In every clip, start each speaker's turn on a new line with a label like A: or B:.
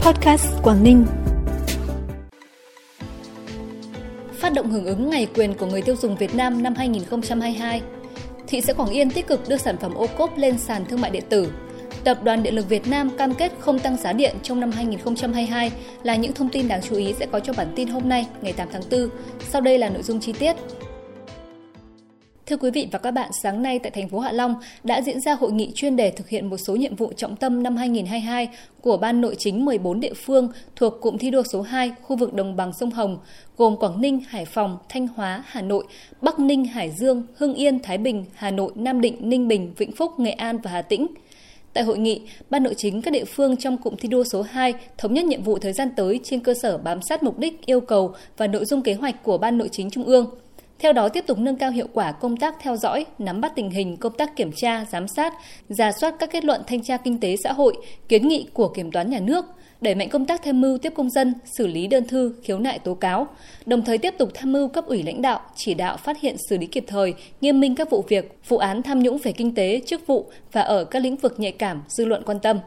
A: Podcast Quảng Ninh.
B: Phát động hưởng ứng Ngày quyền của người tiêu dùng Việt Nam năm 2022, thị xã Quảng Yên tích cực đưa sản phẩm ô cốp lên sàn thương mại điện tử. Tập đoàn Điện lực Việt Nam cam kết không tăng giá điện trong năm 2022 là những thông tin đáng chú ý sẽ có trong bản tin hôm nay, ngày 8 tháng 4. Sau đây là nội dung chi tiết. Thưa quý vị và các bạn, sáng nay tại thành phố Hạ Long đã diễn ra hội nghị chuyên đề thực hiện một số nhiệm vụ trọng tâm năm 2022 của Ban Nội chính 14 địa phương thuộc cụm thi đua số 2 khu vực đồng bằng sông Hồng, gồm Quảng Ninh, Hải Phòng, Thanh Hóa, Hà Nội, Bắc Ninh, Hải Dương, Hưng Yên, Thái Bình, Hà Nội, Nam Định, Ninh Bình, Vĩnh Phúc, Nghệ An và Hà Tĩnh. Tại hội nghị, Ban nội chính các địa phương trong cụm thi đua số 2 thống nhất nhiệm vụ thời gian tới trên cơ sở bám sát mục đích, yêu cầu và nội dung kế hoạch của Ban nội chính Trung ương – theo đó, tiếp tục nâng cao hiệu quả công tác theo dõi, nắm bắt tình hình, công tác kiểm tra, giám sát, giả soát các kết luận thanh tra kinh tế xã hội, kiến nghị của kiểm toán nhà nước, đẩy mạnh công tác tham mưu tiếp công dân, xử lý đơn thư, khiếu nại tố cáo, đồng thời tiếp tục tham mưu cấp ủy lãnh đạo, chỉ đạo phát hiện xử lý kịp thời, nghiêm minh các vụ việc, vụ án tham nhũng về kinh tế, chức vụ và ở các lĩnh vực nhạy cảm dư luận quan tâm.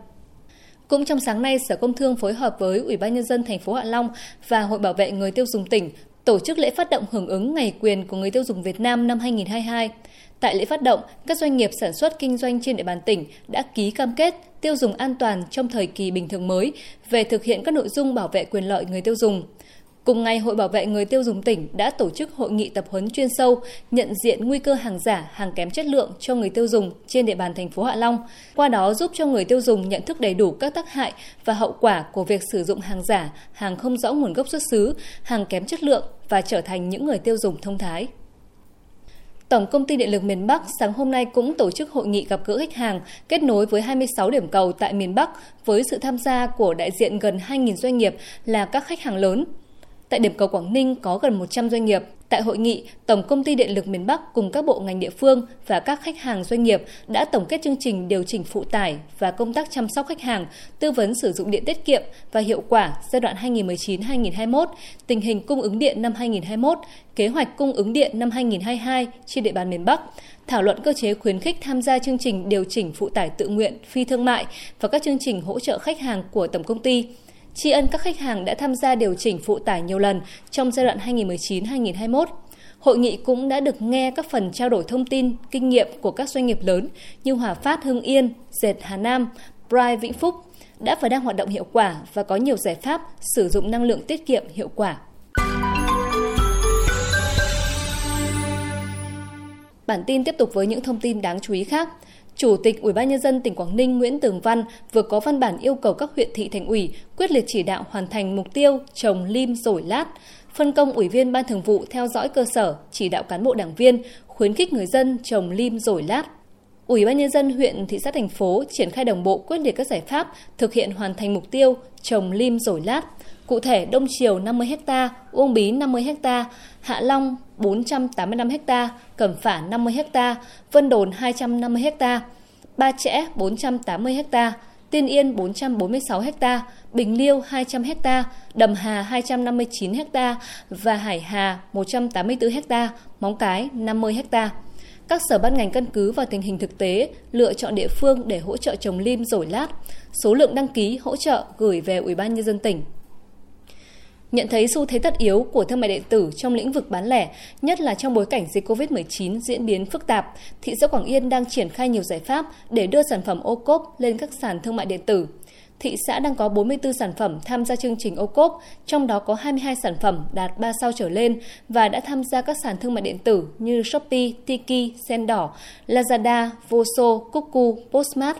B: Cũng trong sáng nay, Sở Công Thương phối hợp với Ủy ban nhân dân thành phố Hạ Long và Hội bảo vệ người tiêu dùng tỉnh tổ chức lễ phát động hưởng ứng Ngày quyền của người tiêu dùng Việt Nam năm 2022. Tại lễ phát động, các doanh nghiệp sản xuất kinh doanh trên địa bàn tỉnh đã ký cam kết tiêu dùng an toàn trong thời kỳ bình thường mới về thực hiện các nội dung bảo vệ quyền lợi người tiêu dùng. Cùng ngày, Hội Bảo vệ người tiêu dùng tỉnh đã tổ chức hội nghị tập huấn chuyên sâu nhận diện nguy cơ hàng giả, hàng kém chất lượng cho người tiêu dùng trên địa bàn thành phố Hạ Long. Qua đó giúp cho người tiêu dùng nhận thức đầy đủ các tác hại và hậu quả của việc sử dụng hàng giả, hàng không rõ nguồn gốc xuất xứ, hàng kém chất lượng và trở thành những người tiêu dùng thông thái. Tổng công ty Điện lực miền Bắc sáng hôm nay cũng tổ chức hội nghị gặp gỡ khách hàng kết nối với 26 điểm cầu tại miền Bắc với sự tham gia của đại diện gần 2.000 doanh nghiệp là các khách hàng lớn Tại điểm cầu Quảng Ninh có gần 100 doanh nghiệp. Tại hội nghị, Tổng công ty Điện lực miền Bắc cùng các bộ ngành địa phương và các khách hàng doanh nghiệp đã tổng kết chương trình điều chỉnh phụ tải và công tác chăm sóc khách hàng, tư vấn sử dụng điện tiết kiệm và hiệu quả giai đoạn 2019-2021, tình hình cung ứng điện năm 2021, kế hoạch cung ứng điện năm 2022 trên địa bàn miền Bắc, thảo luận cơ chế khuyến khích tham gia chương trình điều chỉnh phụ tải tự nguyện phi thương mại và các chương trình hỗ trợ khách hàng của tổng công ty tri ân các khách hàng đã tham gia điều chỉnh phụ tải nhiều lần trong giai đoạn 2019-2021. Hội nghị cũng đã được nghe các phần trao đổi thông tin, kinh nghiệm của các doanh nghiệp lớn như Hòa Phát Hưng Yên, Dệt Hà Nam, Bright Vĩnh Phúc đã và đang hoạt động hiệu quả và có nhiều giải pháp sử dụng năng lượng tiết kiệm hiệu quả. Bản tin tiếp tục với những thông tin đáng chú ý khác. Chủ tịch Ủy ban nhân dân tỉnh Quảng Ninh Nguyễn Tường Văn vừa có văn bản yêu cầu các huyện thị thành ủy quyết liệt chỉ đạo hoàn thành mục tiêu trồng lim rổi lát, phân công ủy viên ban thường vụ theo dõi cơ sở, chỉ đạo cán bộ đảng viên khuyến khích người dân trồng lim rổi lát. Ủy ban nhân dân huyện, thị xã thành phố triển khai đồng bộ quyết liệt các giải pháp thực hiện hoàn thành mục tiêu trồng lim rổi lát. Cụ thể, Đông Triều 50 ha, Uông Bí 50 ha, Hạ Long 485 ha, Cẩm Phả 50 ha, Vân Đồn 250 ha, Ba Chẽ 480 ha, Tiên Yên 446 ha, Bình Liêu 200 ha, Đầm Hà 259 ha và Hải Hà 184 ha, Móng Cái 50 ha. Các sở ban ngành căn cứ vào tình hình thực tế, lựa chọn địa phương để hỗ trợ trồng lim rổi lát. Số lượng đăng ký hỗ trợ gửi về Ủy ban nhân dân tỉnh Nhận thấy xu thế tất yếu của thương mại điện tử trong lĩnh vực bán lẻ, nhất là trong bối cảnh dịch COVID-19 diễn biến phức tạp, thị xã Quảng Yên đang triển khai nhiều giải pháp để đưa sản phẩm ô cốp lên các sàn thương mại điện tử. Thị xã đang có 44 sản phẩm tham gia chương trình ô cốp, trong đó có 22 sản phẩm đạt 3 sao trở lên và đã tham gia các sàn thương mại điện tử như Shopee, Tiki, Sen Đỏ, Lazada, Voso, Cuckoo, Postmart,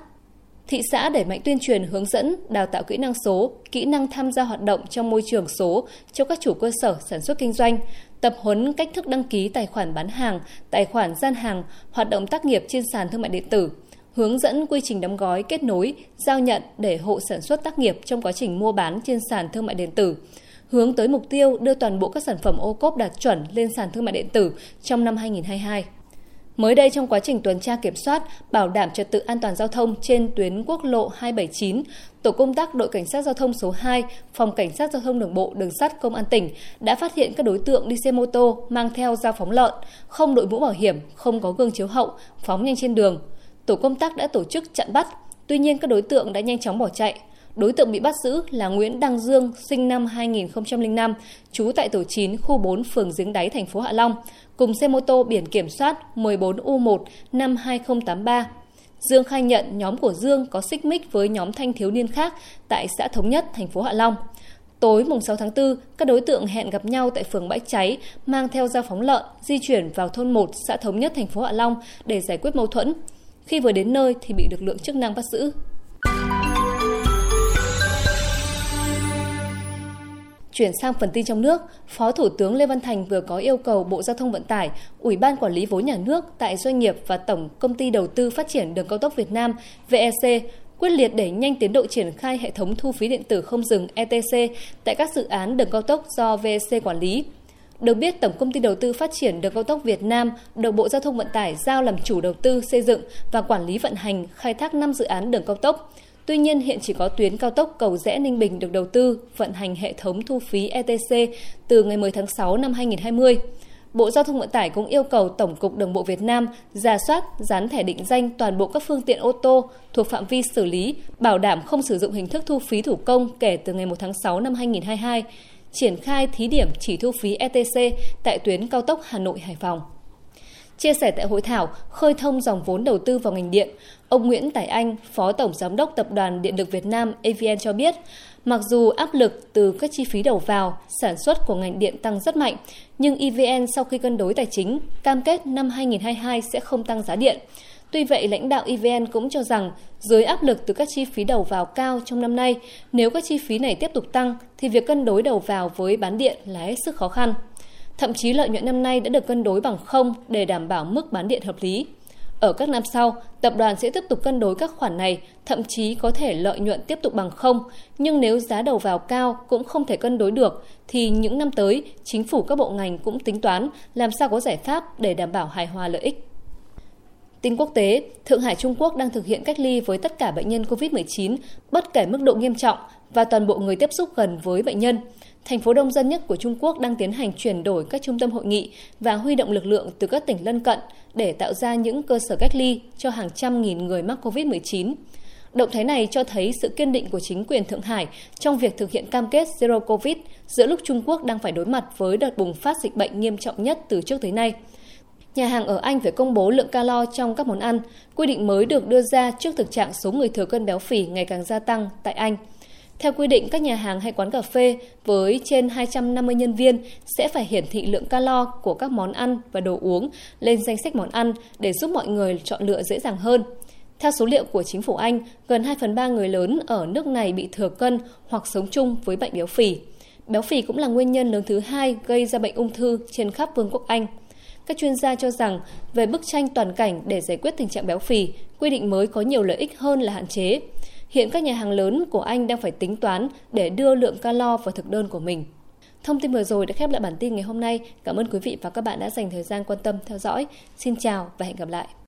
B: Thị xã đẩy mạnh tuyên truyền hướng dẫn, đào tạo kỹ năng số, kỹ năng tham gia hoạt động trong môi trường số cho các chủ cơ sở sản xuất kinh doanh, tập huấn cách thức đăng ký tài khoản bán hàng, tài khoản gian hàng, hoạt động tác nghiệp trên sàn thương mại điện tử, hướng dẫn quy trình đóng gói, kết nối, giao nhận để hộ sản xuất tác nghiệp trong quá trình mua bán trên sàn thương mại điện tử, hướng tới mục tiêu đưa toàn bộ các sản phẩm ô cốp đạt chuẩn lên sàn thương mại điện tử trong năm 2022. Mới đây trong quá trình tuần tra kiểm soát, bảo đảm trật tự an toàn giao thông trên tuyến quốc lộ 279, Tổ công tác đội cảnh sát giao thông số 2, Phòng Cảnh sát giao thông đường bộ đường sắt Công an tỉnh đã phát hiện các đối tượng đi xe mô tô mang theo dao phóng lợn, không đội mũ bảo hiểm, không có gương chiếu hậu, phóng nhanh trên đường. Tổ công tác đã tổ chức chặn bắt, tuy nhiên các đối tượng đã nhanh chóng bỏ chạy. Đối tượng bị bắt giữ là Nguyễn Đăng Dương, sinh năm 2005, trú tại tổ 9, khu 4, phường Giếng Đáy, thành phố Hạ Long, cùng xe mô tô biển kiểm soát 14U1 năm 2083. Dương khai nhận nhóm của Dương có xích mích với nhóm thanh thiếu niên khác tại xã Thống Nhất, thành phố Hạ Long. Tối mùng 6 tháng 4, các đối tượng hẹn gặp nhau tại phường Bãi Cháy, mang theo dao phóng lợn, di chuyển vào thôn 1, xã Thống Nhất, thành phố Hạ Long để giải quyết mâu thuẫn. Khi vừa đến nơi thì bị lực lượng chức năng bắt giữ. Chuyển sang phần tin trong nước, Phó Thủ tướng Lê Văn Thành vừa có yêu cầu Bộ Giao thông Vận tải, Ủy ban Quản lý vốn nhà nước tại doanh nghiệp và Tổng Công ty Đầu tư Phát triển Đường cao tốc Việt Nam VEC quyết liệt đẩy nhanh tiến độ triển khai hệ thống thu phí điện tử không dừng ETC tại các dự án đường cao tốc do VEC quản lý. Được biết, Tổng Công ty Đầu tư Phát triển Đường cao tốc Việt Nam được Bộ Giao thông Vận tải giao làm chủ đầu tư xây dựng và quản lý vận hành khai thác 5 dự án đường cao tốc. Tuy nhiên, hiện chỉ có tuyến cao tốc Cầu Rẽ Ninh Bình được đầu tư vận hành hệ thống thu phí ETC từ ngày 10 tháng 6 năm 2020. Bộ Giao thông Vận tải cũng yêu cầu Tổng cục Đường bộ Việt Nam giả soát, dán thẻ định danh toàn bộ các phương tiện ô tô thuộc phạm vi xử lý, bảo đảm không sử dụng hình thức thu phí thủ công kể từ ngày 1 tháng 6 năm 2022, triển khai thí điểm chỉ thu phí ETC tại tuyến cao tốc Hà Nội Hải Phòng. Chia sẻ tại hội thảo khơi thông dòng vốn đầu tư vào ngành điện, ông Nguyễn Tài Anh, Phó Tổng Giám đốc Tập đoàn Điện lực Việt Nam EVN cho biết, mặc dù áp lực từ các chi phí đầu vào, sản xuất của ngành điện tăng rất mạnh, nhưng EVN sau khi cân đối tài chính, cam kết năm 2022 sẽ không tăng giá điện. Tuy vậy, lãnh đạo EVN cũng cho rằng dưới áp lực từ các chi phí đầu vào cao trong năm nay, nếu các chi phí này tiếp tục tăng thì việc cân đối đầu vào với bán điện là hết sức khó khăn. Thậm chí lợi nhuận năm nay đã được cân đối bằng không để đảm bảo mức bán điện hợp lý. Ở các năm sau, tập đoàn sẽ tiếp tục cân đối các khoản này, thậm chí có thể lợi nhuận tiếp tục bằng không, nhưng nếu giá đầu vào cao cũng không thể cân đối được, thì những năm tới, chính phủ các bộ ngành cũng tính toán làm sao có giải pháp để đảm bảo hài hòa lợi ích. Tin quốc tế, Thượng Hải Trung Quốc đang thực hiện cách ly với tất cả bệnh nhân COVID-19, bất kể mức độ nghiêm trọng và toàn bộ người tiếp xúc gần với bệnh nhân. Thành phố đông dân nhất của Trung Quốc đang tiến hành chuyển đổi các trung tâm hội nghị và huy động lực lượng từ các tỉnh lân cận để tạo ra những cơ sở cách ly cho hàng trăm nghìn người mắc COVID-19. Động thái này cho thấy sự kiên định của chính quyền Thượng Hải trong việc thực hiện cam kết Zero Covid giữa lúc Trung Quốc đang phải đối mặt với đợt bùng phát dịch bệnh nghiêm trọng nhất từ trước tới nay. Nhà hàng ở Anh phải công bố lượng calo trong các món ăn. Quy định mới được đưa ra trước thực trạng số người thừa cân béo phì ngày càng gia tăng tại Anh. Theo quy định, các nhà hàng hay quán cà phê với trên 250 nhân viên sẽ phải hiển thị lượng calo của các món ăn và đồ uống lên danh sách món ăn để giúp mọi người chọn lựa dễ dàng hơn. Theo số liệu của chính phủ Anh, gần 2 phần 3 người lớn ở nước này bị thừa cân hoặc sống chung với bệnh béo phì. Béo phì cũng là nguyên nhân lớn thứ hai gây ra bệnh ung thư trên khắp Vương quốc Anh. Các chuyên gia cho rằng, về bức tranh toàn cảnh để giải quyết tình trạng béo phì, quy định mới có nhiều lợi ích hơn là hạn chế. Hiện các nhà hàng lớn của Anh đang phải tính toán để đưa lượng calo vào thực đơn của mình. Thông tin vừa rồi đã khép lại bản tin ngày hôm nay. Cảm ơn quý vị và các bạn đã dành thời gian quan tâm theo dõi. Xin chào và hẹn gặp lại.